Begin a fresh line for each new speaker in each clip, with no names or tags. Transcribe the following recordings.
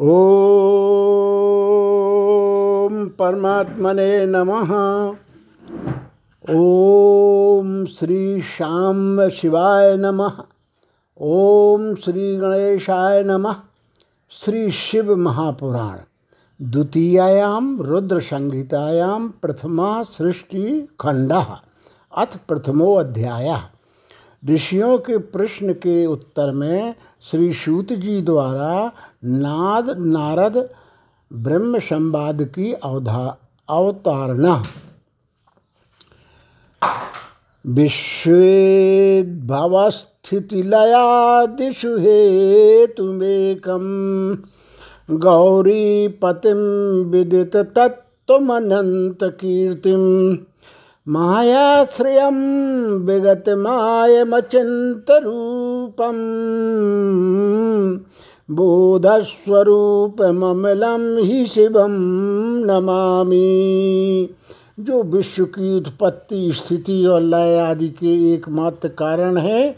ॐ परमात्मने नमः। ॐ श्री श्याम शिवाय नमः। ॐ श्री गणेशाय नमः। श्री शिव महापुराण। द्वितीयायां रुद्र संहितायां प्रथमा सृष्टि खंडः। अथ प्रथमो अध्यायः। ऋषियों के प्रश्न के उत्तर में श्री सूत जी द्वारा नाद नारद ब्रह्म संवाद की अवधा अवतारणा। विश्वेद्भवस्थितिलयादिषु हेतुमेकं गौरीपतिं विदित मायाश्रियं विगतमायमचिन्तरूपं बोधस्वरूपममलं हि शिवं नमामि। जो विश्व की उत्पत्ति, स्थिति और लय आदि के एकमात्र कारण है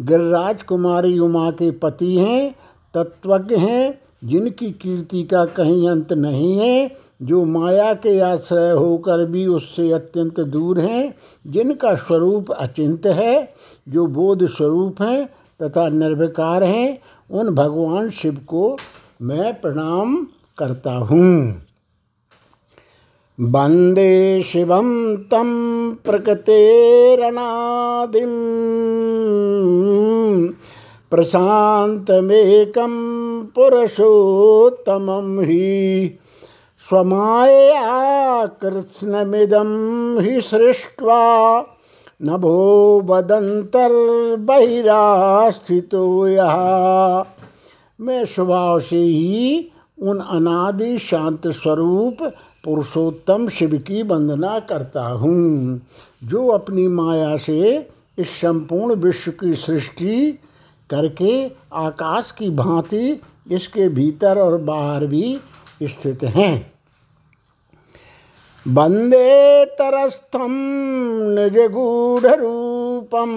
गिरिराज कुमारी उमा के पति हैं, तत्वज्ञ हैं जिनकी कीर्ति का कहीं अंत नहीं है, जो माया के आश्रय होकर भी उससे अत्यंत दूर हैं, जिनका स्वरूप अचिंत है, जो बोध स्वरूप हैं तथा निर्विकार हैं, उन भगवान शिव को मैं प्रणाम करता हूँ। वंदे शिवं तम प्रकृतेरनादिं प्रशान्तमेकं पुरुषोत्तमं हि स्वमाया कृत्स्नमिदं हि सृष्ट्वा नभो वदन्तर्बहिरास्थितो यः। मैं स्वभाव से ही उन अनादि शांत स्वरूप पुरुषोत्तम शिव की वंदना करता हूँ, जो अपनी माया से इस संपूर्ण विश्व की सृष्टि करके आकाश की भांति इसके भीतर और बाहर भी स्थित हैं। वंदे तरस्थम निज गूढ़रूपम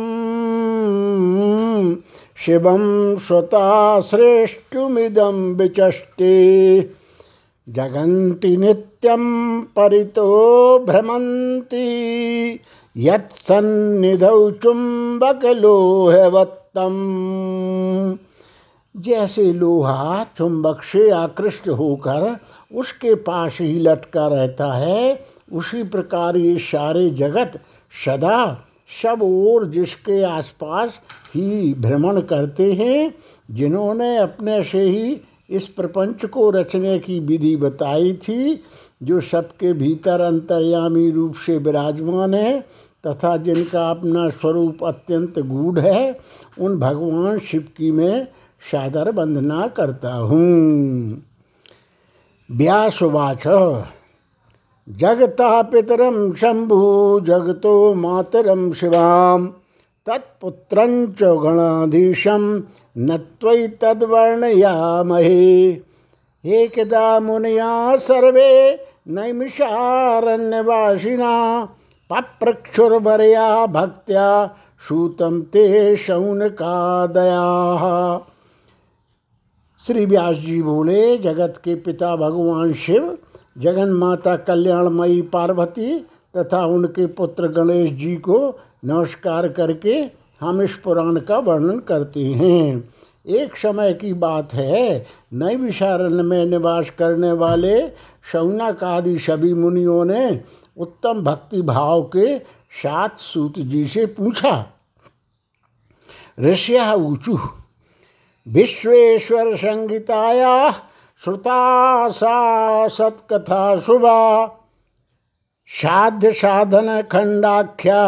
शिवम स्वता श्रेष्ठुमिदम विचष्टे। जगन्ति नित्यं परितो भ्रमन्ति, यत्सन्निधौ चुम्बकलोहवत्तम जैसे लोहा चुंबक से आकृष्ट होकर उसके पास ही लटका रहता है, उसी प्रकार ये सारे जगत सदा सब ओर जिसके आसपास ही भ्रमण करते हैं, जिन्होंने अपने से ही इस प्रपंच को रचने की विधि बताई थी, जो सबके भीतर अंतर्यामी रूप से विराजमान है तथा जिनका अपना स्वरूप अत्यंत गूढ़ है, उन भगवान शिव की मैं सादर वंदना करता हूँ। व्यासवाच, जगता पितरम शंभु, जगतो मातरम शिवाम तत्पुत्रंच गणाधीशम न त्वयि तद्वर्णयामहे। एकदा मुनिया सर्वे नैमिषारण्यवासिना पप्रक्षुर्वरया भक्त्या सूतम ते शौनकादया। श्री व्यास जी बोले, जगत के पिता भगवान शिव, जगन माता कल्याणमयी पार्वती तथा उनके पुत्र गणेश जी को नमस्कार करके हम इस पुराण का वर्णन करते हैं। एक समय की बात है नई विशारण में निवास करने वाले शौनक आदि सभी मुनियों ने उत्तम भक्ति भाव के साथ सूत जी से पूछा, ऋष्य ऊचु, विश्वेश्वर संगीताया श्रुता सा सत्कथा शुभा। साध्य साधन खंडाख्या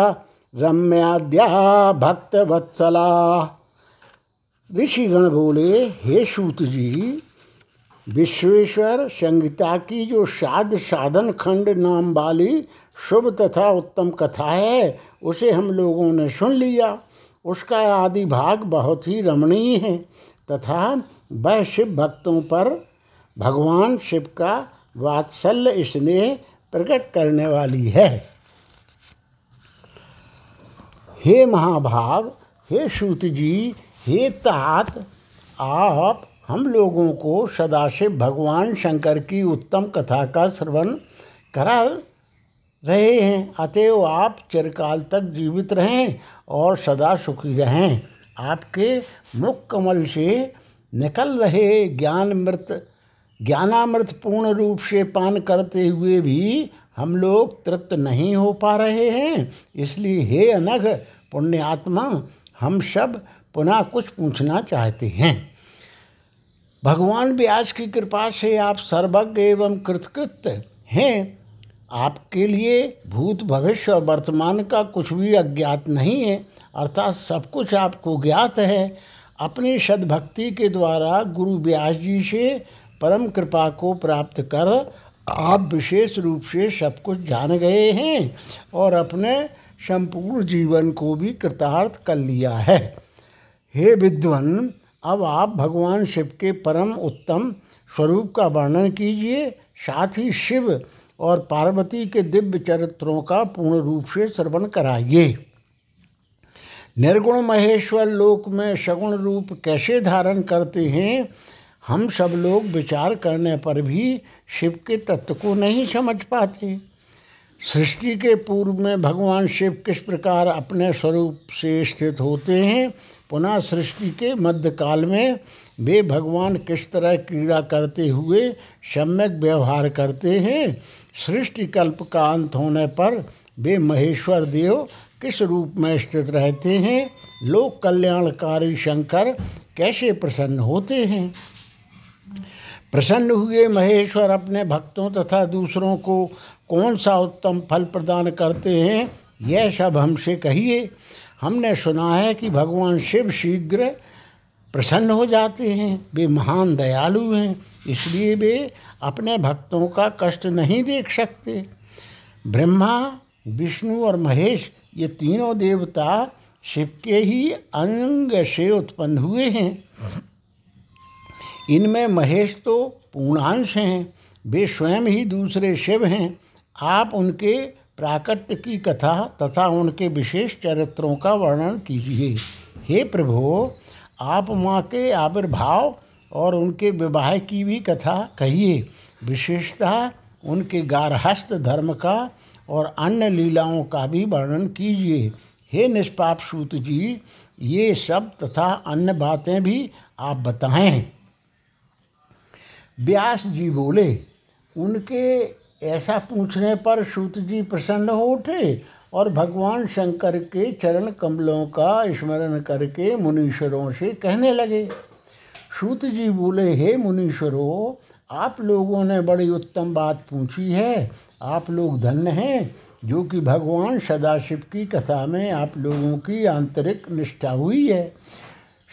रम्याद्या भक्त वत्सला ऋषिगण बोले, हे सूत जी विश्वेश्वर संहिता की जो साध साधन खंड नाम वाली शुभ तथा उत्तम कथा है, उसे हम लोगों ने सुन लिया। उसका आदि भाग बहुत ही रमणीय है तथा वह शिव भक्तों पर भगवान शिव का वात्सल्य स्नेह प्रकट करने वाली है। हे महाभाव हे सूत जी, हे तात, आप हम लोगों को सदाशिव भगवान शंकर की उत्तम कथा का श्रवण करा रहे हैं। अतएव आप चिरकाल तक जीवित रहें और सदा सुखी रहें। आपके मुख कमल से निकल रहे ज्ञान मृत ज्ञानामृत पूर्ण रूप से पान करते हुए भी हम लोग तृप्त नहीं हो पा रहे हैं। इसलिए हे अनघ पुण्यात्मा, हम सब पुनः कुछ पूछना चाहते हैं। भगवान व्यास की कृपा से आप सर्वज्ञ एवं कृतकृत हैं। आपके लिए भूत भविष्य और वर्तमान का कुछ भी अज्ञात नहीं है, अर्थात सब कुछ आपको ज्ञात है। अपनी सद्भक्ति के द्वारा गुरु व्यास जी से परम कृपा को प्राप्त कर आप विशेष रूप से सब कुछ जान गए हैं और अपने संपूर्ण जीवन को भी कृतार्थ कर लिया है। हे विद्वन अब आप भगवान शिव के परम उत्तम स्वरूप का वर्णन कीजिए। साथ ही शिव और पार्वती के दिव्य चरित्रों का पूर्ण रूप से श्रवण कराइए। निर्गुण महेश्वर लोक में सगुण रूप कैसे धारण करते हैं? हम सब लोग विचार करने पर भी शिव के तत्व को नहीं समझ पाते। सृष्टि के पूर्व में भगवान शिव किस प्रकार अपने स्वरूप से स्थित होते हैं? पुनः सृष्टि के मध्यकाल में वे भगवान किस तरह क्रीड़ा करते हुए सम्यक व्यवहार करते हैं? सृष्टि कल्प का अंत होने पर वे महेश्वर देव किस रूप में स्थित रहते हैं? लोक कल्याणकारी शंकर कैसे प्रसन्न होते हैं? प्रसन्न हुए महेश्वर अपने भक्तों तथा दूसरों को कौन सा उत्तम फल प्रदान करते हैं? यह सब हमसे कहिए। हमने सुना है कि भगवान शिव शीघ्र प्रसन्न हो जाते हैं, वे महान दयालु हैं, इसलिए वे अपने भक्तों का कष्ट नहीं देख सकते। ब्रह्मा, विष्णु और महेश, ये तीनों देवता शिव के ही अंग से उत्पन्न हुए हैं। इनमें महेश तो पूर्णांश हैं, वे स्वयं ही दूसरे शिव हैं, आप उनके प्राकट्य की कथा तथा उनके विशेष चरित्रों का वर्णन कीजिए। हे प्रभु, आप माँ के आविर्भाव और उनके विवाह की भी कथा कहिए। विशेषतः उनके गारहस्थ धर्म का और अन्य लीलाओं का भी वर्णन कीजिए। हे निष्पाप सूत जी, ये सब तथा अन्य बातें भी आप बताएँ। व्यास जी बोले, उनके ऐसा पूछने पर सूत जी प्रसन्न हो उठे और भगवान शंकर के चरण कमलों का स्मरण करके मुनीश्वरों से कहने लगे। सूत जी बोले, हे मुनीश्वरों, आप लोगों ने बड़ी उत्तम बात पूछी है। आप लोग धन्य हैं, जो कि भगवान सदाशिव की कथा में आप लोगों की आंतरिक निष्ठा हुई है।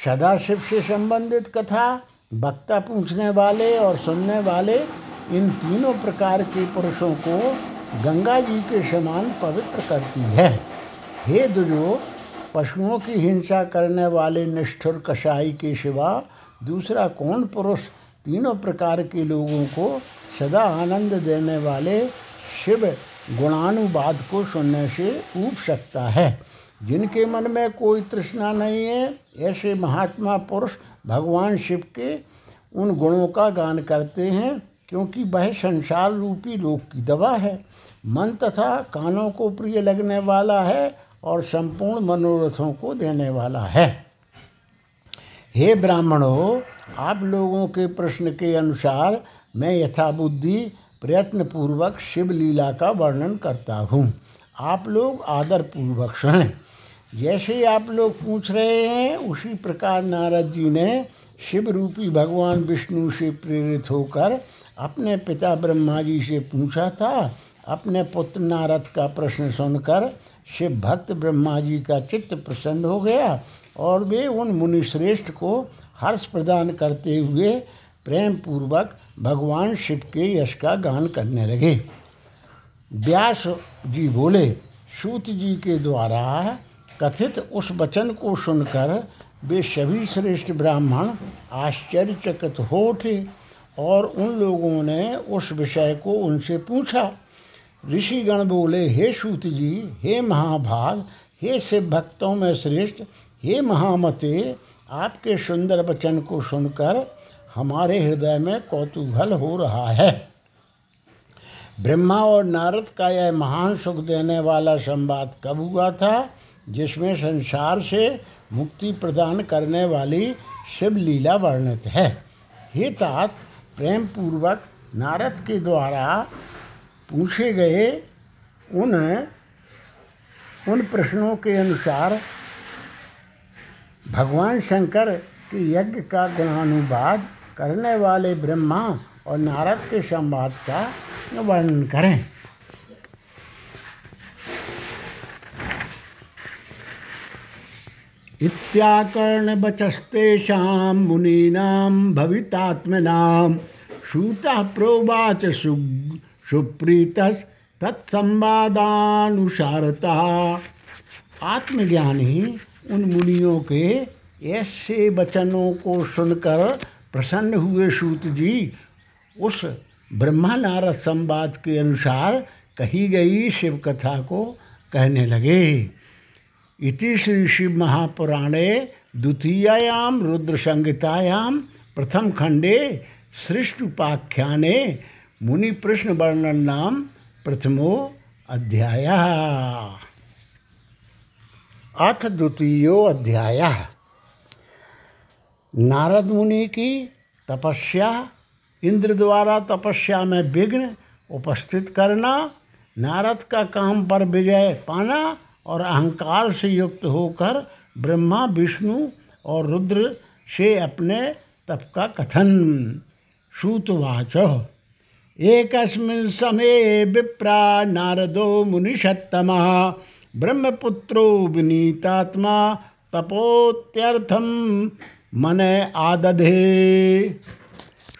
सदाशिव से संबंधित कथा, वक्ता पूछने वाले और सुनने वाले इन तीनों प्रकार के पुरुषों को गंगा जी के समान पवित्र करती है। हे दुजो, पशुओं की हिंसा करने वाले निष्ठुर कसाई के सिवा दूसरा कौन पुरुष तीनों प्रकार के लोगों को सदा आनंद देने वाले शिव गुणानुवाद को सुनने से ऊब सकता है? जिनके मन में कोई तृष्णा नहीं है, ऐसे महात्मा पुरुष भगवान शिव के उन गुणों का गान करते हैं। क्योंकि वह संसार रूपी लोक की दवा है। मन तथा कानों को प्रिय लगने वाला है और संपूर्ण मनोरथों को देने वाला है। हे ब्राह्मणों, आप लोगों के प्रश्न के अनुसार मैं यथाबुद्धि, प्रयत्नपूर्वक शिव लीला का वर्णन करता हूँ। आप लोग आदर पूर्वक सुनें। जैसे आप लोग पूछ रहे हैं, उसी प्रकार नारद जी ने शिव रूपी भगवान विष्णु से प्रेरित होकर अपने पिता ब्रह्मा जी से पूछा था, अपने पुत्र नारद का प्रश्न सुनकर शिव भक्त ब्रह्मा जी का चित्त प्रसन्न हो गया और वे उन मुनिश्रेष्ठ को हर्ष प्रदान करते हुए प्रेम पूर्वक भगवान शिव के यश का गान करने लगे। व्यास जी बोले, सूत जी के द्वारा कथित उस वचन को सुनकर वे सभी श्रेष्ठ ब्राह्मण आश्चर्यचकित हो उठे। और उन लोगों ने उस विषय को उनसे पूछा। ऋषिगण बोले, हे सूत जी, हे महाभाग, हे शिव भक्तों में श्रेष्ठ, हे महामते, आपके सुंदर वचन को सुनकर हमारे हृदय में कौतूहल हो रहा है। ब्रह्मा और नारद का यह महान सुख देने वाला संवाद कब हुआ था, जिसमें संसार से मुक्ति प्रदान करने वाली शिव लीला वर्णित है? हे तात प्रेम पूर्वक नारद के द्वारा पूछे गए उन उन प्रश्नों के अनुसार भगवान शंकर के यज्ञ का गुणानुवाद करने वाले ब्रह्मा और नारद के संवाद का वर्णन करें। इत्याकर्णवचस्तेषां मुनीनां भवितात्मनां श्रुता प्रोवाच सु सुप्रीत सुप्रीतस्तत्संवादानुसारता आत्मज्ञानी उन मुनियों के ऐसे वचनों को सुनकर प्रसन्न हुए सूत जी, उस ब्रह्मा नारद संवाद के अनुसार कही गई शिव कथा को कहने लगे। इति श्री शिव महापुराणे द्वितीयायाम रुद्र संहितायाम प्रथम खंडे सृष्ट मुनि प्रश्न वर्णन नाम प्रथमो अध्याय। अथ द्वितीयो अध्याय। नारद मुनि की तपस्या, इंद्र द्वारा तपस्या में विघ्न उपस्थित करना, नारद का काम पर विजय पाना और अहंकार से युक्त होकर ब्रह्मा, विष्णु और रुद्र से अपने तप का कथन। श्रुतवाच। एक समय विप्रा नारदो मुनिषत्तम, ब्रह्मपुत्रो विनीतात्मा तपोत्यर्थम मन आदधे।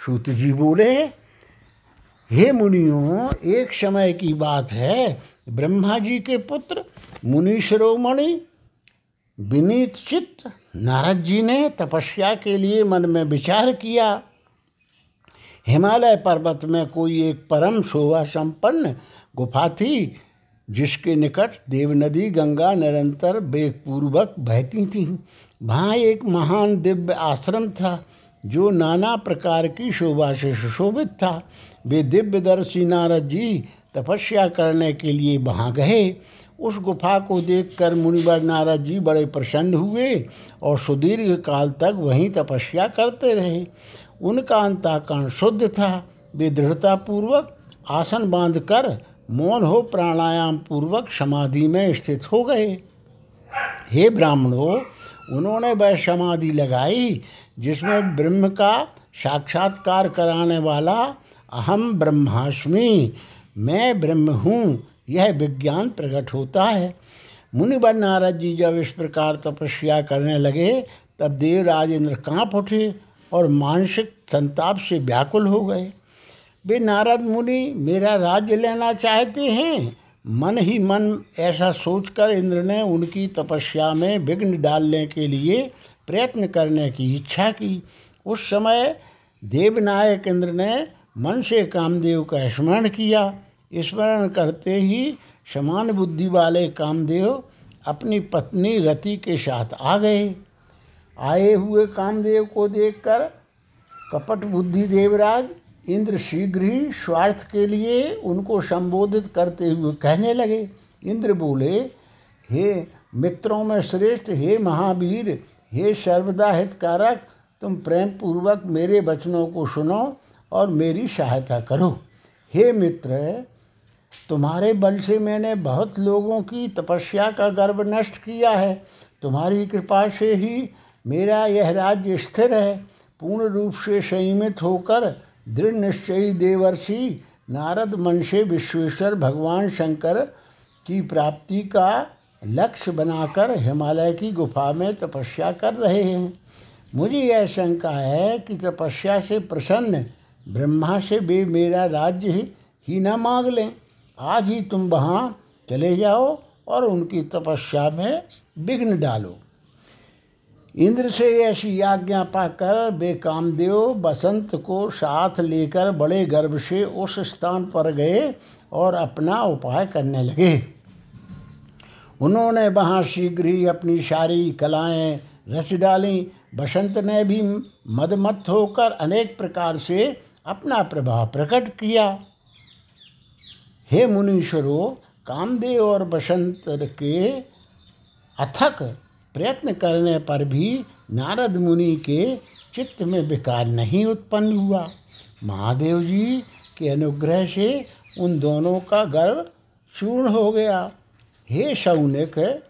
सूत जी बोले, हे मुनियों, एक समय की बात है ब्रह्मा जी के पुत्र मुनि शिरोमणि विनीत चित्त नारद जी ने तपस्या के लिए मन में विचार किया। हिमालय पर्वत में कोई एक परम शोभा संपन्न गुफा थी, जिसके निकट देव नदी, गंगा निरंतर वेगपूर्वक बहती थी। वहाँ एक महान दिव्य आश्रम था, जो नाना प्रकार की शोभा से सुशोभित था। वे दिव्यदर्शी नारद जी तपस्या करने के लिए वहाँ गए। उस गुफा को देखकर मुनिवर नारद जी बड़े प्रसन्न हुए और सुदीर्घ काल तक वहीं तपस्या करते रहे। उनका अंताकरण शुद्ध था, वे दृढ़तापूर्वक आसन बांधकर मौन हो प्राणायाम पूर्वक समाधि में स्थित हो गए। हे ब्राह्मणों, उन्होंने वह समाधि लगाई जिसमें ब्रह्म का साक्षात्कार कराने वाला अहम ब्रह्मास्मि मैं ब्रह्म हूँ, यह विज्ञान प्रकट होता है। मुनिवर नारद जी जब इस प्रकार तपस्या करने लगे, तब देवराज इंद्र काँप उठे और मानसिक संताप से व्याकुल हो गए। वे नारद मुनि, मेरा राज्य लेना चाहते हैं। मन ही मन ऐसा सोचकर इंद्र ने उनकी तपस्या में विघ्न डालने के लिए प्रयत्न करने की इच्छा की। उस समय देवनायक इंद्र ने मन से कामदेव का स्मरण किया। स्मरण करते ही समान बुद्धि वाले कामदेव अपनी पत्नी रति के साथ आ गए। आए हुए कामदेव को देखकर कपट बुद्धि देवराज इंद्र शीघ्र ही स्वार्थ के लिए उनको संबोधित करते हुए कहने लगे। इंद्र बोले, हे मित्रों में श्रेष्ठ, हे महावीर, हे सर्वदा हितकारक, तुम प्रेम पूर्वक मेरे वचनों को सुनो और मेरी सहायता करो। हे मित्र तुम्हारे बल से मैंने बहुत लोगों की तपस्या का गर्व नष्ट किया है। तुम्हारी कृपा से ही मेरा यह राज्य स्थिर है। पूर्ण रूप से संयमित होकर दृढ़ निश्चयी देवर्षि नारद मन से विश्वेश्वर भगवान शंकर की प्राप्ति का लक्ष्य बनाकर हिमालय की गुफा में तपस्या कर रहे हैं। मुझे यह शंका है कि तपस्या से प्रसन्न ब्रह्मा से वे मेरा राज्य ही न मांग लें। आज ही तुम वहाँ चले जाओ और उनकी तपस्या में विघ्न डालो। इंद्र से ऐसी आज्ञा पाकर वे कामदेव बसंत को साथ लेकर बड़े गर्भ से उस स्थान पर गए और अपना उपाय करने लगे। उन्होंने वहाँ शीघ्र ही अपनी सारी कलाएँ रच डाली। बसंत ने भी मदमत होकर अनेक प्रकार से अपना प्रभाव प्रकट किया। हे मुनीश्वरों, कामदेव और बसंत के अथक प्रयत्न करने पर भी नारद मुनि के चित्त में विकार नहीं उत्पन्न हुआ। महादेव जी के अनुग्रह से उन दोनों का गर्व चूर्ण हो गया। हे शौनिक,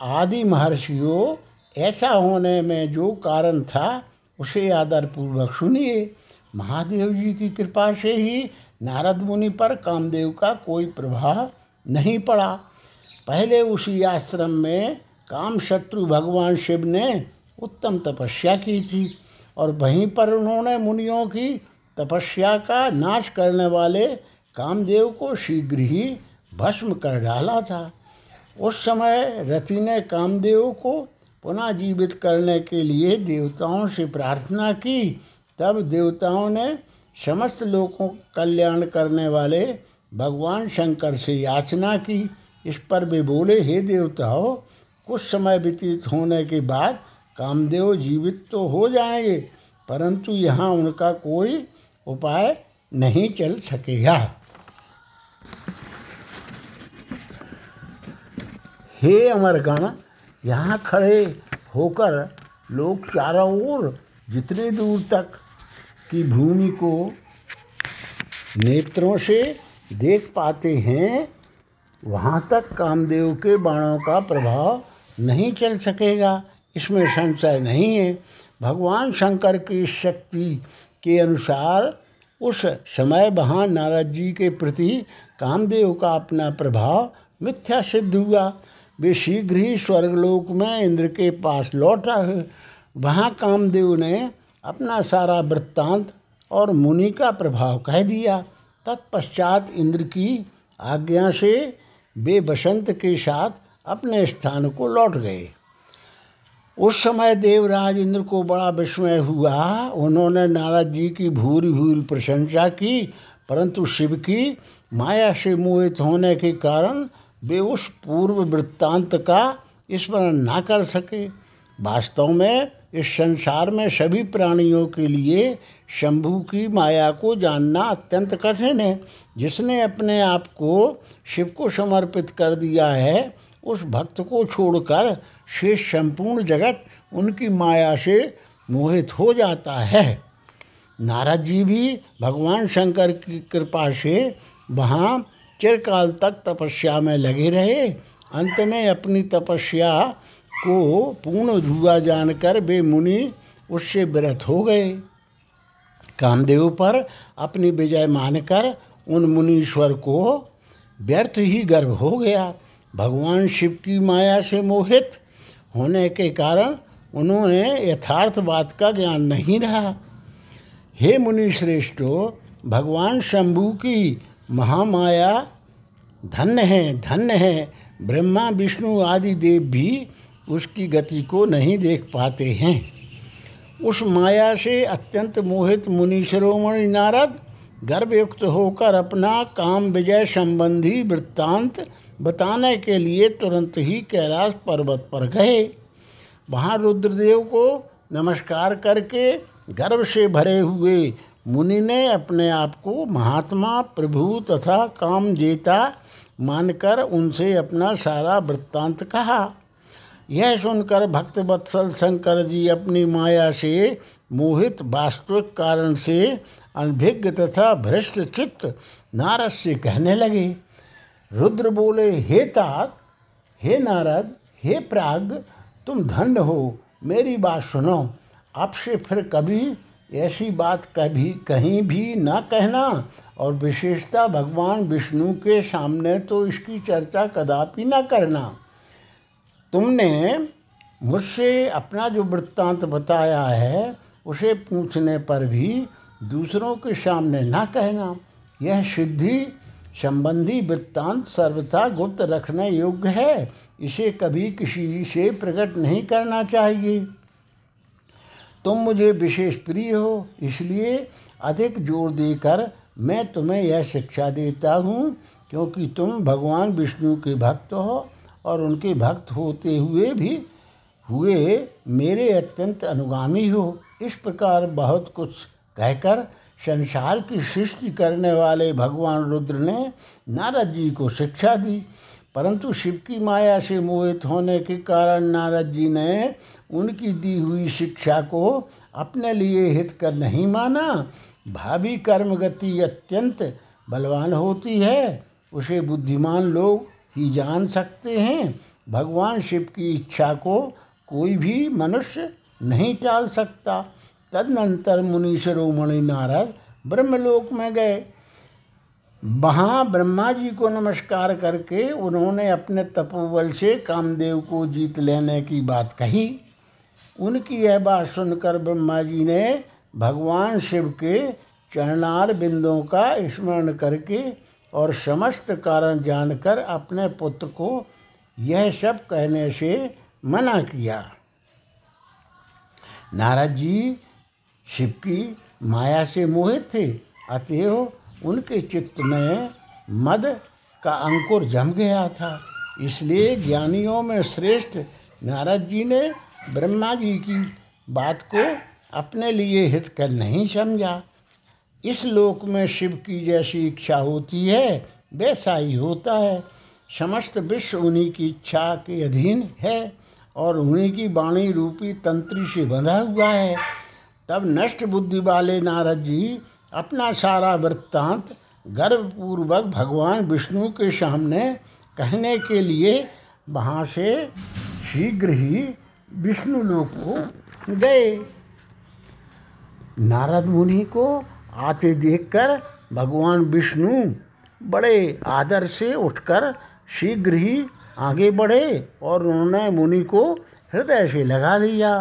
आदि महर्षियों, ऐसा होने में जो कारण था, उसे आदरपूर्वक सुनिए। महादेव जी की कृपा से ही नारद मुनि पर कामदेव का कोई प्रभाव नहीं पड़ा। पहले उसी आश्रम में काम शत्रु भगवान शिव ने उत्तम तपस्या की थी और वहीं पर उन्होंने मुनियों की तपस्या का नाश करने वाले कामदेव को शीघ्र ही भस्म कर डाला था। उस समय रति ने कामदेव को पुनः जीवित करने के लिए देवताओं से प्रार्थना की। तब देवताओं ने समस्त लोगों कल्याण करने वाले भगवान शंकर से याचना की। इस पर वे बोले, हे देवताओं, कुछ समय व्यतीत होने के बाद कामदेव जीवित तो हो जाएँगे, परंतु यहाँ उनका कोई उपाय नहीं चल सकेगा। हे अमरगण यहाँ खड़े होकर लोग चारों ओर जितनी दूर तक की भूमि को नेत्रों से देख पाते हैं, वहाँ तक कामदेव के बाणों का प्रभाव नहीं चल सकेगा। इसमें संशय नहीं है। भगवान शंकर की शक्ति के अनुसार उस समय वहाँ नारद जी के प्रति कामदेव का अपना प्रभाव मिथ्या सिद्ध हुआ। वे शीघ्र ही स्वर्गलोक में इंद्र के पास लौटा। है वहाँ कामदेव ने अपना सारा वृत्तांत और मुनि का प्रभाव कह दिया। तत्पश्चात इंद्र की आज्ञा से वे बसंत के साथ अपने स्थान को लौट गए। उस समय देवराज इंद्र को बड़ा विस्मय हुआ। उन्होंने नारद जी की भूरी भूरी प्रशंसा की, परंतु शिव की माया से मोहित होने के कारण वे उस पूर्व वृत्तांत का स्मरण ना कर सके। वास्तव में इस संसार में सभी प्राणियों के लिए शंभु की माया को जानना अत्यंत कठिन है। जिसने अपने आप को शिव को समर्पित कर दिया है, उस भक्त को छोड़कर शेष संपूर्ण जगत उनकी माया से मोहित हो जाता है। नारद जी भी भगवान शंकर की कृपा से वहाँ चिरकाल तक तपस्या में लगे रहे। अंत में अपनी तपस्या को पूर्ण हुआ जानकर वे मुनि उससे विरत हो गए। कामदेव पर अपनी विजय मानकर उन मुनीश्वर को व्यर्थ ही गर्भ हो गया। भगवान शिव की माया से मोहित होने के कारण उन्होंने यथार्थ बात का ज्ञान नहीं रहा। हे मुनि श्रेष्ठो भगवान शंभु की महामाया, धन्य है धन्य है। ब्रह्मा, विष्णु आदि देव भी उसकी गति को नहीं देख पाते हैं। उस माया से अत्यंत मोहित मुनि शिरोमणि नारद गर्भयुक्त होकर अपना काम विजय संबंधी वृत्तांत बताने के लिए तुरंत ही कैलाश पर्वत पर गए। वहाँ रुद्रदेव को नमस्कार करके गर्व से भरे हुए मुनि ने अपने आप को महात्मा, प्रभु तथा काम जेता मानकर उनसे अपना सारा वृत्तांत कहा। यह सुनकर भक्त वत्सल शंकर जी अपनी माया से, मोहित वास्तविक कारण से, अनभिज्ञ तथा भ्रष्ट चित्त नारद से कहने लगे, रुद्र बोले, हे तात हे नारद, हे प्राग, तुम धन्य हो, मेरी बात सुनो। आपसे फिर कभी ऐसी बात कभी, कहीं भी ना कहना। और विशेषता भगवान विष्णु के सामने तो इसकी चर्चा कदापि ना करना। तुमने मुझसे अपना जो वृत्तांत बताया है, उसे पूछने पर भी दूसरों के सामने ना कहना। यह सिद्धि संबंधी वृत्तांत सर्वथा गुप्त रखने योग्य है। इसे कभी किसी से प्रकट नहीं करना चाहिए। तुम मुझे विशेष प्रिय हो, इसलिए अधिक ज़ोर देकर मैं तुम्हें यह शिक्षा देता हूँ, क्योंकि तुम भगवान विष्णु के भक्त हो। और उनके भक्त होते हुए भी हुए मेरे अत्यंत अनुगामी हो। इस प्रकार बहुत कुछ कहकर संसार की सृष्टि करने वाले भगवान रुद्र ने नारद जी को शिक्षा दी। परंतु शिव की माया से मोहित होने के कारण नारद जी ने उनकी दी हुई शिक्षा को अपने लिए हित कर नहीं माना। भावी कर्म गति अत्यंत बलवान होती है। उसे बुद्धिमान लोग ही जान सकते हैं। भगवान शिव की इच्छा को कोई भी मनुष्य नहीं टाल सकता। तदनंतर मुनि शिरोमणि नारद ब्रह्मलोक में गए। वहाँ ब्रह्मा जी को नमस्कार करके उन्होंने अपने तपोबल से कामदेव को जीत लेने की बात कही। उनकी यह बात सुनकर ब्रह्मा जी ने भगवान शिव के चरणार बिंदों का स्मरण करके और समस्त कारण जानकर अपने पुत्र को यह सब कहने से मना किया। नारद जी शिव की माया से मोहित थे, अतएव उनके चित्त में मद का अंकुर जम गया था। इसलिए ज्ञानियों में श्रेष्ठ नारद जी ने ब्रह्मा जी की बात को अपने लिए हित कर नहीं समझा। इस लोक में शिव की जैसी इच्छा होती है, वैसा ही होता है। समस्त विश्व उन्हीं की इच्छा के अधीन है और उन्हीं की वाणी रूपी तंत्री से बंधा हुआ है। तब नष्ट बुद्धि वाले नारद जी अपना सारा वृत्तांत गर्वपूर्वक भगवान विष्णु के सामने कहने के लिए वहाँ से शीघ्र ही विष्णु लोक को गए। नारद मुनि को आते देखकर भगवान विष्णु बड़े आदर से उठकर शीघ्र ही आगे बढ़े और उन्होंने मुनि को हृदय से लगा लिया।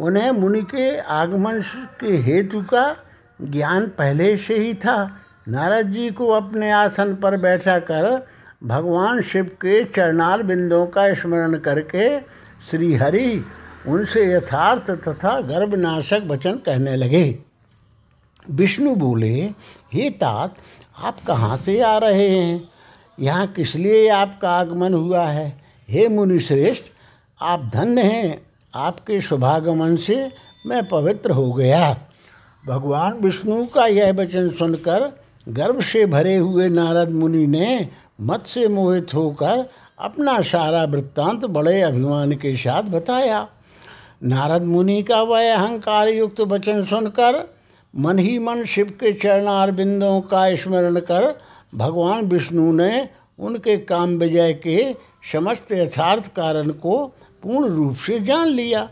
उन्हें मुनि के आगमन के हेतु का ज्ञान पहले से ही था। नारद जी को अपने आसन पर बैठा कर भगवान शिव के चरणार बिंदों का स्मरण करके श्री हरि उनसे यथार्थ तथा गर्भनाशक वचन कहने लगे। विष्णु बोले, हे तात, आप कहाँ से आ रहे हैं? यहाँ किस लिए आपका आगमन हुआ है? हे मुनि श्रेष्ठ आप धन्य हैं। आपके शुभागमन से मैं पवित्र हो गया। भगवान विष्णु का यह वचन सुनकर गर्भ से भरे हुए नारद मुनि ने मत से मोहित होकर अपना सारा वृत्तांत बड़े अभिमान के साथ बताया। नारद मुनि का वह अहंकार युक्त वचन सुनकर मन ही मन शिव के चरणार बिंदों का स्मरण कर भगवान विष्णु ने उनके काम विजय के समस्त यथार्थ कारण को पूर्ण रूप से जान लिया।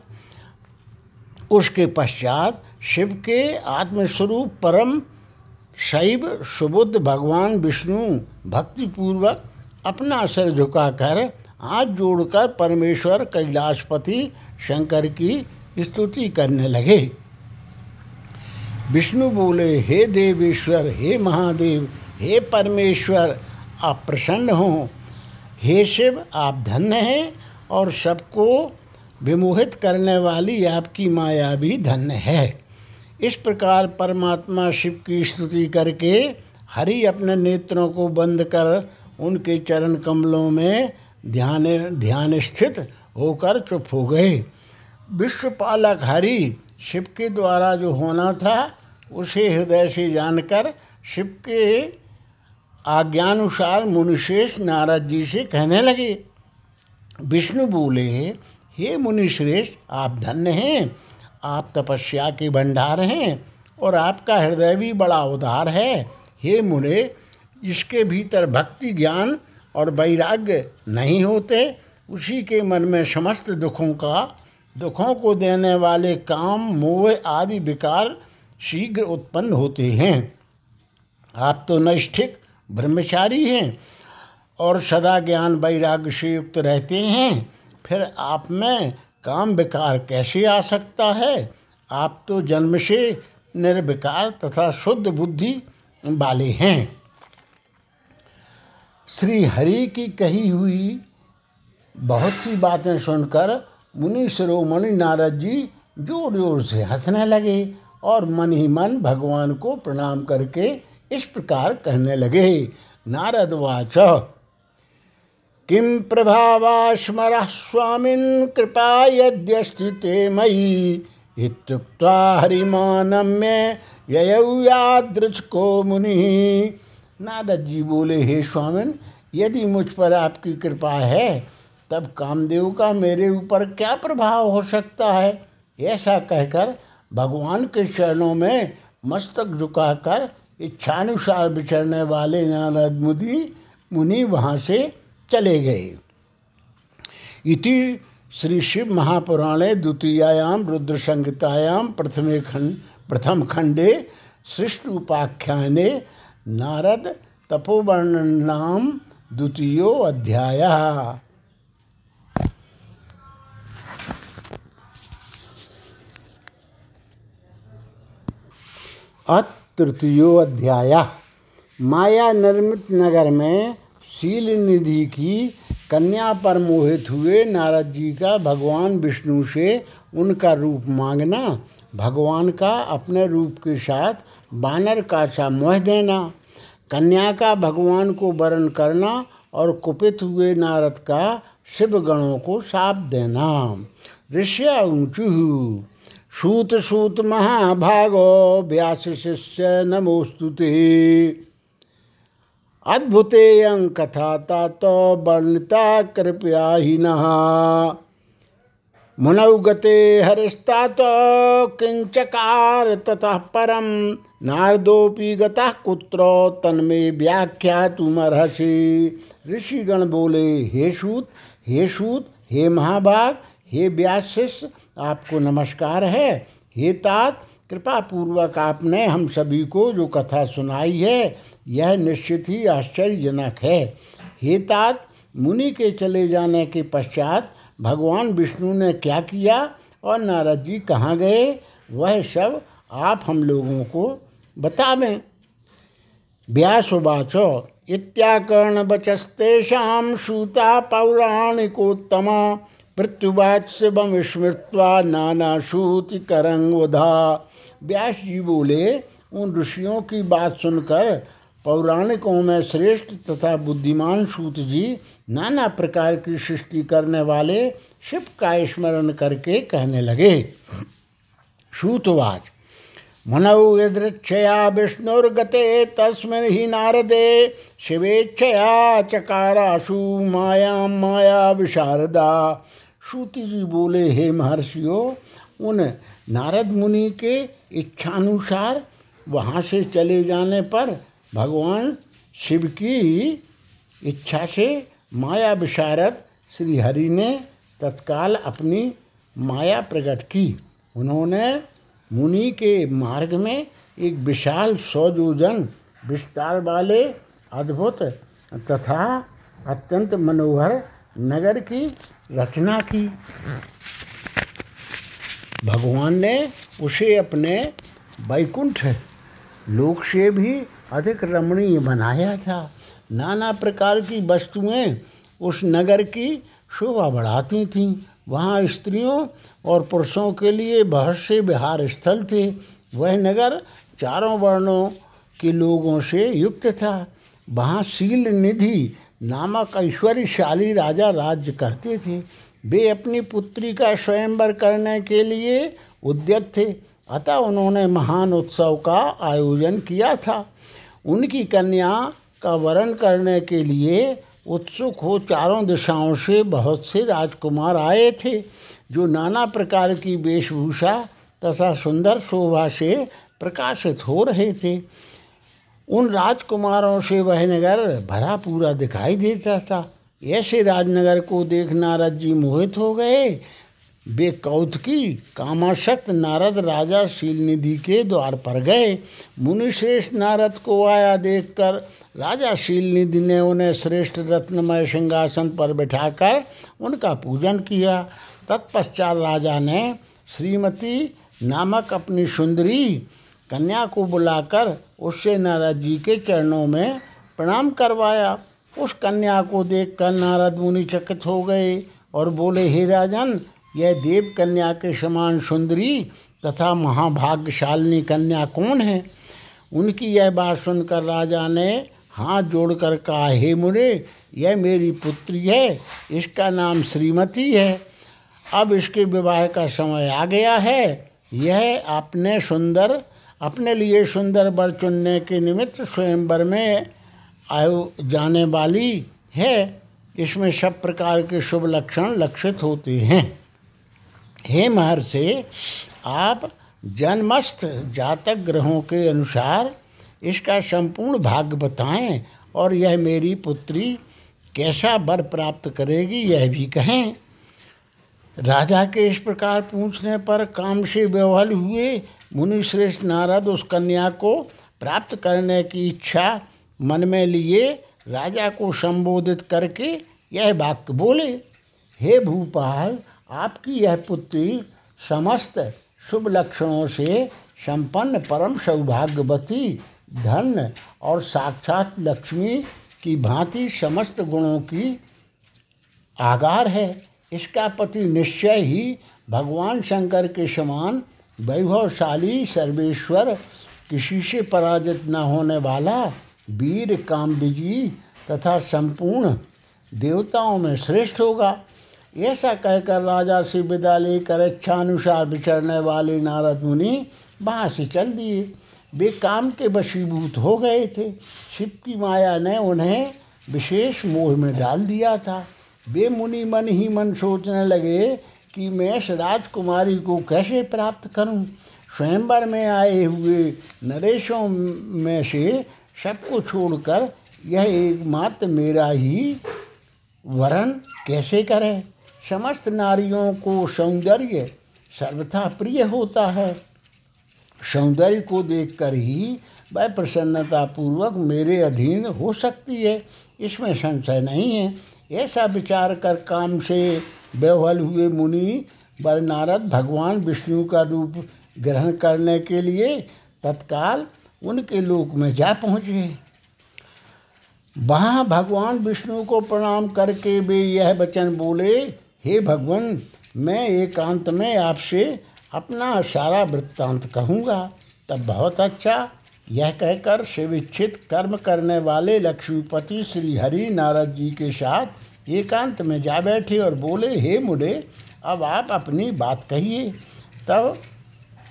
उसके पश्चात शिव के आत्मस्वरूप परम शैव सुबुद्ध भगवान विष्णु भक्तिपूर्वक अपना सिर झुकाकर हाथ जोड़कर परमेश्वर कैलाशपति शंकर की स्तुति करने लगे। विष्णु बोले, हे देवेश्वर, हे महादेव, हे परमेश्वर, आप प्रसन्न हो। हे शिव, आप धन्य हैं और सबको विमोहित करने वाली आपकी माया भी धन्य है। इस प्रकार परमात्मा शिव की स्तुति करके हरि अपने नेत्रों को बंद कर उनके चरण कमलों में ध्यान ध्यान स्थित होकर चुप हो गए। विश्वपालक हरि शिव के द्वारा जो होना था, उसे हृदय से जानकर शिव के आज्ञानुसार मुनिश्रेष्ठ नारद जी से कहने लगे, विष्णु बोले, हे मुनिश्रेष्ठ, आप धन्य हैं, आप तपस्या के भंडार हैं और आपका हृदय भी बड़ा उदार है। हे मुने, इसके भीतर भक्ति ज्ञान और वैराग्य नहीं होते, उसी के मन में समस्त दुखों का दुखों को देने वाले काम, मोह आदि विकार शीघ्र उत्पन्न होते हैं। आप तो नैष्ठिक, ब्रह्मचारी हैं और सदा ज्ञान वैराग्य से युक्त रहते हैं। फिर आप में काम विकार कैसे आ सकता है? आप तो जन्म से निर्विकार तथा शुद्ध बुद्धि वाले हैं। श्री हरि की कही हुई बहुत सी बातें सुनकर मुनि शिरोमणि नारद जी ज़ोर ज़ोर से हंसने लगे और मन ही मन भगवान को प्रणाम करके इस प्रकार कहने लगे, नारद वाच। किं प्रभावाश्मरः स्वामीन कृपा यद्यस्ति ते मयि। इत्युक्त्वा हरिमानम्य ययौ यादृच को मुनि। नारद जी बोले, हे स्वामिन, यदि मुझ पर आपकी कृपा है तब कामदेव का मेरे ऊपर क्या प्रभाव हो सकता है? ऐसा कहकर भगवान के चरणों में मस्तक झुकाकर इच्छानुसार विचरने वाले नारद मुनि मुनि वहाँ से चले गए। इति श्री शिव महापुराणे द्वितीयायाम रुद्र संहितायाम प्रथमे खंड प्रथम खंडे सृष्ट उपाख्याने, नारद तपोवर्णनाम द्वितीयो अध्याय। तृतीयो अध्याय। माया निर्मित नगर में शील निधि की कन्या पर मोहित हुए नारद जी का भगवान विष्णु से उनका रूप मांगना, भगवान का अपने रूप के साथ बानर का सा मोह देना, कन्या का भगवान को वरण करना और कुपित हुए नारद का शिव गणों को साप देना। ऋष्य ऊंचू सूत सूत महाभागो व्यास शिष्य नमोस्तुते। अद्भुते कथा तो वर्णिता कृपया ही मुनौगते हरिस्ता तो किंचकार ततः परम नारदोपि गतः कुत्रो तन्मे व्याख्या तुमर्हसि ऋषिगण बोले, हे सूत हे सूत हे महाभाग, हे व्यास शिष्य आपको नमस्कार है। हे तात कृपा पूर्वक आपने हम सभी को जो कथा सुनाई है, यह निश्चित ही आश्चर्यजनक है। हे तात, मुनि के चले जाने के पश्चात भगवान विष्णु ने क्या किया और नारद जी कहाँ गए? वह सब आप हम लोगों को बतावें। व्यासुवाचो इत्याकर्ण बचस्तेषां सूता पौराणिकोत्तमा पृथ्वीवाच शिवम स्मृत्वा नाना सूति करंगोधा व्यास जी बोले, उन ऋषियों की बात सुनकर पौराणिकों में श्रेष्ठ तथा बुद्धिमान सूत जी नाना प्रकार की सृष्टि करने वाले शिव का स्मरण करके कहने लगे। सूतवाच मनौ यदृक्षया विष्णुर्गते तस्मिन् ही नारदे, शिवेच्छया चकाराशु माया माया विशारदा। श्रुति जी बोले, हे महर्षियों, उन नारद मुनि के इच्छानुसार वहाँ से चले जाने पर भगवान शिव की इच्छा से माया विशारद श्री हरि ने तत्काल अपनी माया प्रकट की। उन्होंने मुनि के मार्ग में एक विशाल सौजोजन, विस्तार वाले, अद्भुत तथा अत्यंत मनोहर नगर की रचना की। भगवान ने उसे अपने वैकुंठ लोक से भी अधिक रमणीय बनाया था। नाना प्रकार की वस्तुएँ उस नगर की शोभा बढ़ाती थीं। वहाँ स्त्रियों और पुरुषों के लिए बहुत से विहार स्थल थे। वह नगर चारों वर्णों के लोगों से युक्त था। वहाँ शील निधि नामक ऐश्वर्यशाली राजा राज्य करते थे। वे अपनी पुत्री का स्वयंवर करने के लिए उद्यत थे, अतः उन्होंने महान उत्सव का आयोजन किया था। उनकी कन्या का वरण करने के लिए उत्सुक हो चारों दिशाओं से बहुत से राजकुमार आए थे, जो नाना प्रकार की वेशभूषा तथा सुंदर शोभा से प्रकाशित हो रहे थे। उन राजकुमारों से वह नगर भरा पूरा दिखाई देता था। ऐसे राजनगर को देख नारद जी मोहित हो गए। वे कौतकी, कामाशक्त नारद राजा शीलनिधि के द्वार पर गए। मुनिश्रेष्ठ नारद को आया देखकर राजा शीलनिधि ने उन्हें श्रेष्ठ रत्नमय सिंहासन पर बिठाकर उनका पूजन किया। तत्पश्चात राजा ने श्रीमती नामक अपनी सुंदरी कन्या को बुलाकर उससे नारद जी के चरणों में प्रणाम करवाया। उस कन्या को देखकर नारद मुनि चकित हो गए और बोले, हे राजन, यह देव कन्या के समान सुंदरी तथा महाभाग्यशालिनी कन्या कौन है? उनकी यह बात सुनकर राजा ने हाथ जोड़कर कहा, हे मुरे यह मेरी पुत्री है, इसका नाम श्रीमती है। अब इसके विवाह का समय आ गया है। यह अपने सुंदर अपने लिए सुंदर वर चुनने के निमित्त स्वयंवर में आयु जाने वाली है। इसमें सब प्रकार के शुभ लक्षण लक्षित होते हैं। हे महर्षि, आप जन्मस्थ जातक ग्रहों के अनुसार इसका संपूर्ण भाग्य बताएँ और यह मेरी पुत्री कैसा वर प्राप्त करेगी यह भी कहें। राजा के इस प्रकार पूछने पर काम से व्यवहल हुए मुनि श्रेष्ठ नारद उस कन्या को प्राप्त करने की इच्छा मन में लिए राजा को संबोधित करके यह वाक्य बोले, हे भूपाल, आपकी यह पुत्री समस्त शुभ लक्षणों से संपन्न परम सौभाग्यवती, धन और साक्षात लक्ष्मी की भांति समस्त गुणों की आगार है। इसका पति निश्चय ही भगवान शंकर के समान वैभवशाली सर्वेश्वर, किसी से पराजित न होने वाला वीर काम विजयी तथा संपूर्ण देवताओं में श्रेष्ठ होगा। ऐसा कहकर राजा से विदा लेकर इच्छानुसार विचरने वाले नारद मुनि वहाँ से चल दिए। वे काम के वशीभूत हो गए थे। शिव की माया ने उन्हें विशेष मोह में डाल दिया था। वे मुनि मन ही मन सोचने लगे कि मैं इस राजकुमारी को कैसे प्राप्त करूँ? स्वयंवर में आए हुए नरेशों में से सबको छोड़कर यह एकमात्र मेरा ही वरण कैसे करे? समस्त नारियों को सौंदर्य सर्वथा प्रिय होता है। सौंदर्य को देखकर ही वह प्रसन्नतापूर्वक मेरे अधीन हो सकती है। इसमें संशय नहीं है। ऐसा विचार कर काम से बेवहल हुए मुनि वर नारद भगवान विष्णु का रूप ग्रहण करने के लिए तत्काल उनके लोक में जा पहुँचे। वहाँ भगवान विष्णु को प्रणाम करके वे यह वचन बोले, हे भगवान, मैं एकांत में आपसे अपना सारा वृत्तांत कहूँगा। तब बहुत अच्छा। यह कहकर शिविच्छित कर्म करने वाले लक्ष्मीपति श्री हरि नारद जी के साथ एकांत में जा बैठे और बोले, हे मुड़े, अब आप अपनी बात कहिए। तब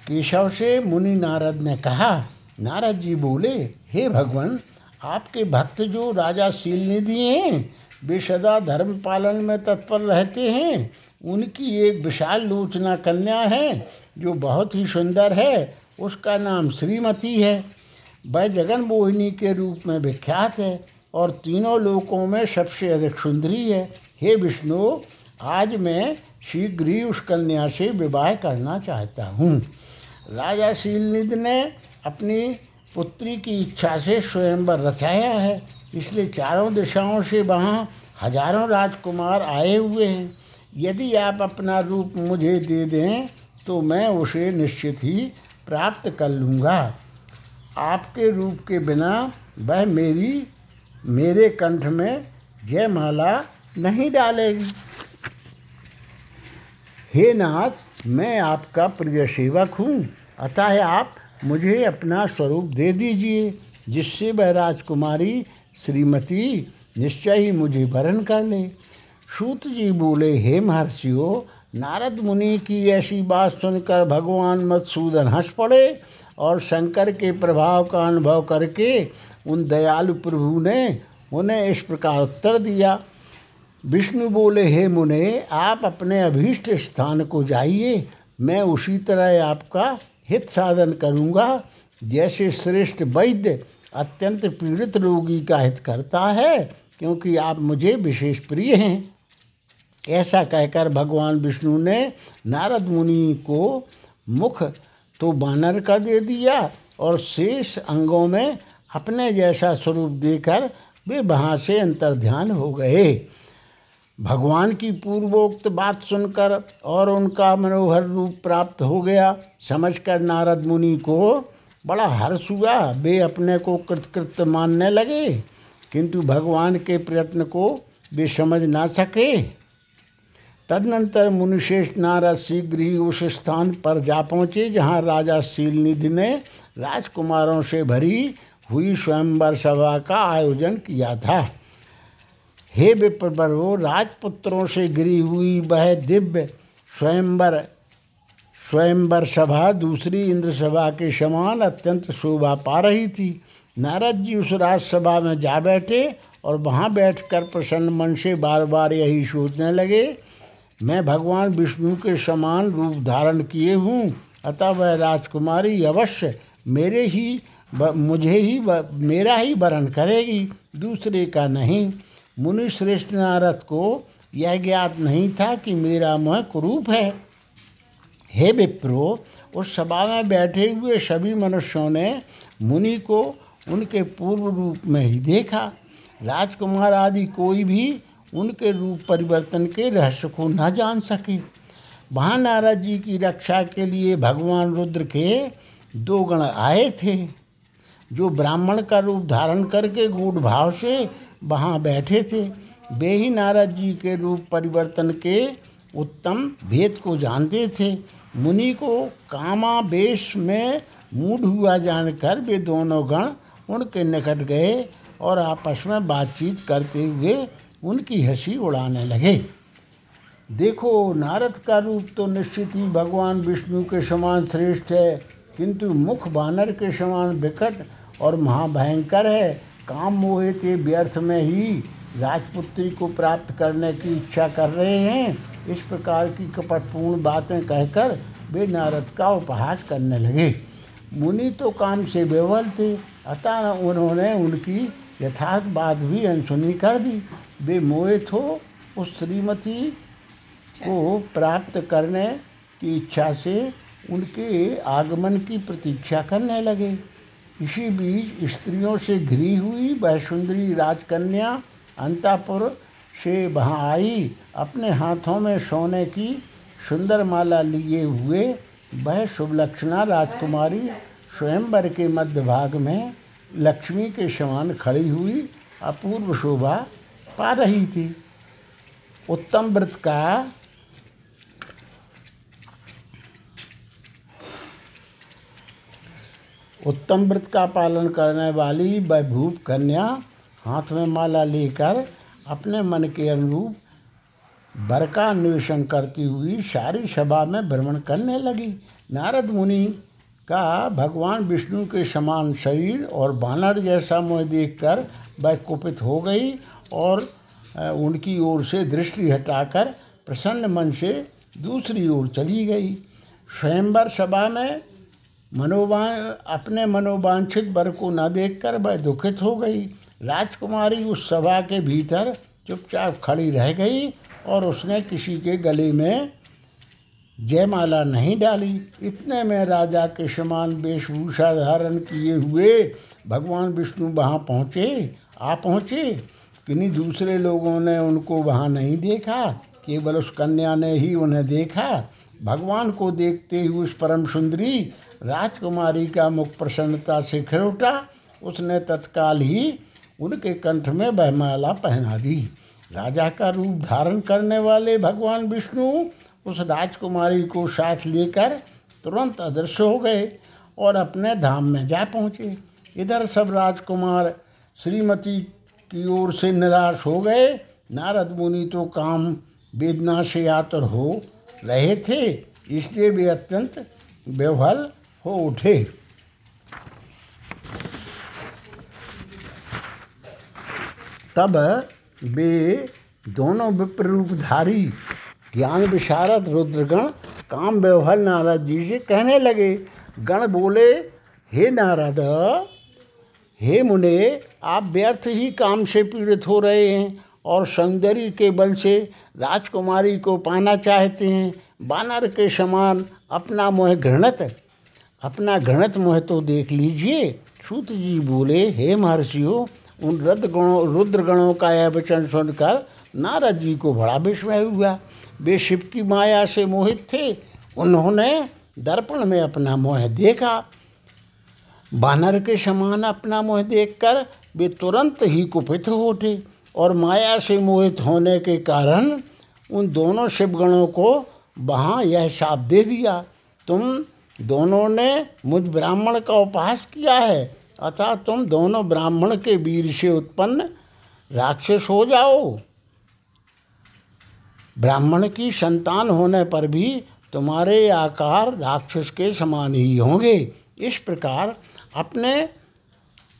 केशव से मुनि नारद ने कहा, नारद जी बोले, हे भगवान, आपके भक्त जो राजा शील निधि हैं, वे सदा धर्म पालन में तत्पर रहते हैं। उनकी एक विशाल लोचना कन्या है, जो बहुत ही सुंदर है, उसका नाम श्रीमती है। वह जगन मोहिनी के रूप में विख्यात है। और तीनों लोकों में सबसे अधिक सुंदरी है। हे विष्णु, आज मैं शीघ्र ही उस कन्या से विवाह करना चाहता हूँ। राजा शीलनिध ने अपनी पुत्री की इच्छा से स्वयंवर रचाया है। इसलिए चारों दिशाओं से वहाँ हज़ारों राजकुमार आए हुए हैं। यदि आप अपना रूप मुझे दे दें तो मैं उसे निश्चित ही प्राप्त कर लूँगा। आपके रूप के बिना वह मेरी मेरे कंठ में जयमाला नहीं डालेगी हे नाथ, मैं आपका प्रिय सेवक हूँ। अतः आप मुझे अपना स्वरूप दे दीजिए, जिससे वह राजकुमारी श्रीमती निश्चय ही मुझे वरण कर ले। सूत जी बोले, हे महर्षियों नारद मुनि की ऐसी बात सुनकर भगवान मधुसूदन हंस पड़े और शंकर के प्रभाव का अनुभव करके उन दयालु प्रभु ने उन्हें इस प्रकार उत्तर दिया। विष्णु बोले, हे मुने, आप अपने अभीष्ट स्थान को जाइए, मैं उसी तरह आपका हित साधन करूँगा। जैसे श्रेष्ठ वैद्य अत्यंत पीड़ित रोगी का हित करता है, क्योंकि आप मुझे विशेष प्रिय हैं। ऐसा कहकर भगवान विष्णु ने नारद मुनि को मुख तो बानर का दे दिया और शेष अंगों में अपने जैसा स्वरूप देकर वे वहाँ से अंतर्ध्यान हो गए। भगवान की पूर्वोक्त बात सुनकर और उनका मनोहर रूप प्राप्त हो गया। समझकर नारद मुनि को बड़ा हर्ष हुआ। वे अपने को कृतकृत मानने लगे, किंतु भगवान के प्रयत्न को वे समझ ना सके। तदनंतर मुनिश्रेष्ठ नारद शीघ्र ही उस स्थान पर जा पहुँचे, जहाँ राजा शीलनिधि ने राजकुमारों से भरी हुई स्वयंवर सभा का आयोजन किया था। हे विप्रवरो राजपुत्रों से गिरी हुई वह दिव्य स्वयंवर स्वयंवर सभा दूसरी इंद्र सभा के समान अत्यंत शोभा पा रही थी। नारद जी उस राजसभा में जा बैठे और वहाँ बैठकर प्रसन्न मन से बार बार यही सोचने लगे मैं भगवान विष्णु के समान रूप धारण किए हूँ, अतः वह राजकुमारी अवश्य मेरे ही मुझे ही मेरा ही वरण करेगी, दूसरे का नहीं। मुनि श्रेष्ठ नारद को यह ज्ञात नहीं था कि मेरा मुँह कुरूप है। हे विप्रो, उस सभा में बैठे हुए सभी मनुष्यों ने मुनि को उनके पूर्व रूप में ही देखा। राजकुमार आदि कोई भी उनके रूप परिवर्तन के रहस्य को न जान सके। वहाँ नारद जी की रक्षा के लिए भगवान रुद्र के दो गण आए थे, जो ब्राह्मण का रूप धारण करके गूढ़ भाव से वहाँ बैठे थे। वे ही नारद जी के रूप परिवर्तन के उत्तम भेद को जानते थे। मुनि को कामावेश में मूड हुआ जानकर वे दोनों गण उनके निकट गए और आपस में बातचीत करते हुए उनकी हँसी उड़ाने लगे। देखो, नारद का रूप तो निश्चित ही भगवान विष्णु के समान श्रेष्ठ है, किंतु मुख बानर के समान विकट और महाभयंकर है। काम मोहित व्यर्थ में ही राजपुत्री को प्राप्त करने की इच्छा कर रहे हैं। इस प्रकार की कपटपूर्ण बातें कहकर वे नारद का उपहास करने लगे। मुनि तो काम से बेवल थे, अतः उन्होंने उनकी यथार्थ बात भी अनसुनी कर दी। वे मोहित हो उस श्रीमती को प्राप्त करने की इच्छा से उनके आगमन की प्रतीक्षा करने लगे। इसी बीच स्त्रियों से घिरी हुई वह सुंदरी राजकन्या अंतापुर से वहाँ आई, अपने हाथों में सोने की सुंदर माला लिए हुए वह शुभलक्षणा राजकुमारी स्वयंवर के मध्य भाग में लक्ष्मी के समान खड़ी हुई अपूर्व शोभा पा रही थी। उत्तम व्रत का उत्तम व्रत का पालन करने वाली वैभूप कन्या हाथ में माला लेकर अपने मन के अनुरूप वर का अन्वेषण करती हुई सारी सभा में भ्रमण करने लगी। नारद मुनि का भगवान विष्णु के समान शरीर और बानर जैसा मुँह देखकर वह कुपित हो गई और उनकी ओर से दृष्टि हटाकर प्रसन्न मन से दूसरी ओर चली गई। स्वयंवर सभा में मनोवा अपने मनोवांछित वर को न देखकर वह दुखित हो गई। राजकुमारी उस सभा के भीतर चुपचाप खड़ी रह गई और उसने किसी के गले में जयमाला नहीं डाली। इतने में राजा के समान वेशभूषा धारण किए हुए भगवान विष्णु वहाँ पहुँचे। आ पहुँचे। किन्हीं दूसरे लोगों ने उनको वहाँ नहीं देखा? केवल उस कन्या ने ही उन्हें देखा। भगवान को देखते ही उस परम सुंदरी राजकुमारी का मुख प्रसन्नता से खिर उठा। उसने तत्काल ही उनके कंठ में बहमाला पहना दी। राजा का रूप धारण करने वाले भगवान विष्णु उस राजकुमारी को साथ लेकर तुरंत अदृश्य हो गए और अपने धाम में जा पहुँचे। इधर सब राजकुमार श्रीमती की ओर से निराश हो गए। नारद मुनि तो काम वेदना से आतर हो रहे थे, इसलिए वे अत्यंत बेवल हो उठे। तब वे दोनों विप्र रूपधारी ज्ञान विशारद रुद्रगण काम व्यवहार नारद जी से कहने लगे, गण बोले, हे नारद हे मुने, आप व्यर्थ ही काम से पीड़ित हो रहे हैं और सौंदर्य के बल से राजकुमारी को पाना चाहते हैं। बानर के समान अपना मोह घृणत, अपना घृणत मोह तो देख लीजिए। सूत जी बोले, हे महर्षियों, उन रुद्र गणों रुद्र का यह वचन सुनकर नारद जी को बड़ा विस्मय हुआ। वे शिव की माया से मोहित थे। उन्होंने दर्पण में अपना मोह देखा। बानर के समान अपना मोह देखकर वे तुरंत ही कुपित हो उठे और माया से मोहित होने के कारण उन दोनों शिवगणों को वहाँ यह शाप दे दिया। तुम दोनों ने मुझ ब्राह्मण का उपहास किया है, अतः तुम दोनों ब्राह्मण के वीर से उत्पन्न राक्षस हो जाओ। ब्राह्मण की संतान होने पर भी तुम्हारे आकार राक्षस के समान ही होंगे। इस प्रकार अपने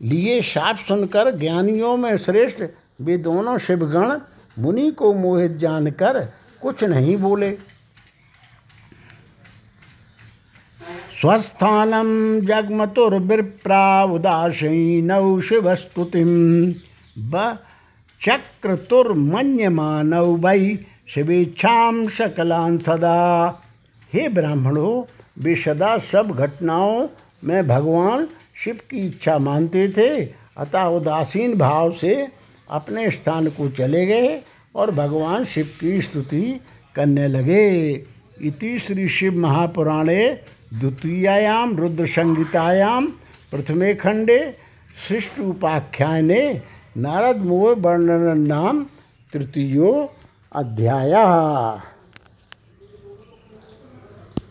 लिए शाप सुनकर ज्ञानियों में श्रेष्ठ, वे दोनों शिवगण मुनि को मोहित जानकर कुछ नहीं बोले। स्वस्थानम जगमतुर्विप्रा उदासीनौ शिवस्तुतिम ब चक्रतुर्मन्यमानौ वै शिवेच्छाम सकलान सदा। हे ब्राह्मणों, वे सदा सब घटनाओं में भगवान शिव की इच्छा मानते थे, अतः उदासीन भाव से अपने स्थान को चले गए और भगवान शिव की स्तुति करने लगे। इति श्री शिव महापुराणे द्वितीयायाम रुद्र संहितायाम प्रथमे खंडे शिष्ट उपाख्याने, नारद मोह वर्णन नाम, तृतीयो अध्याय।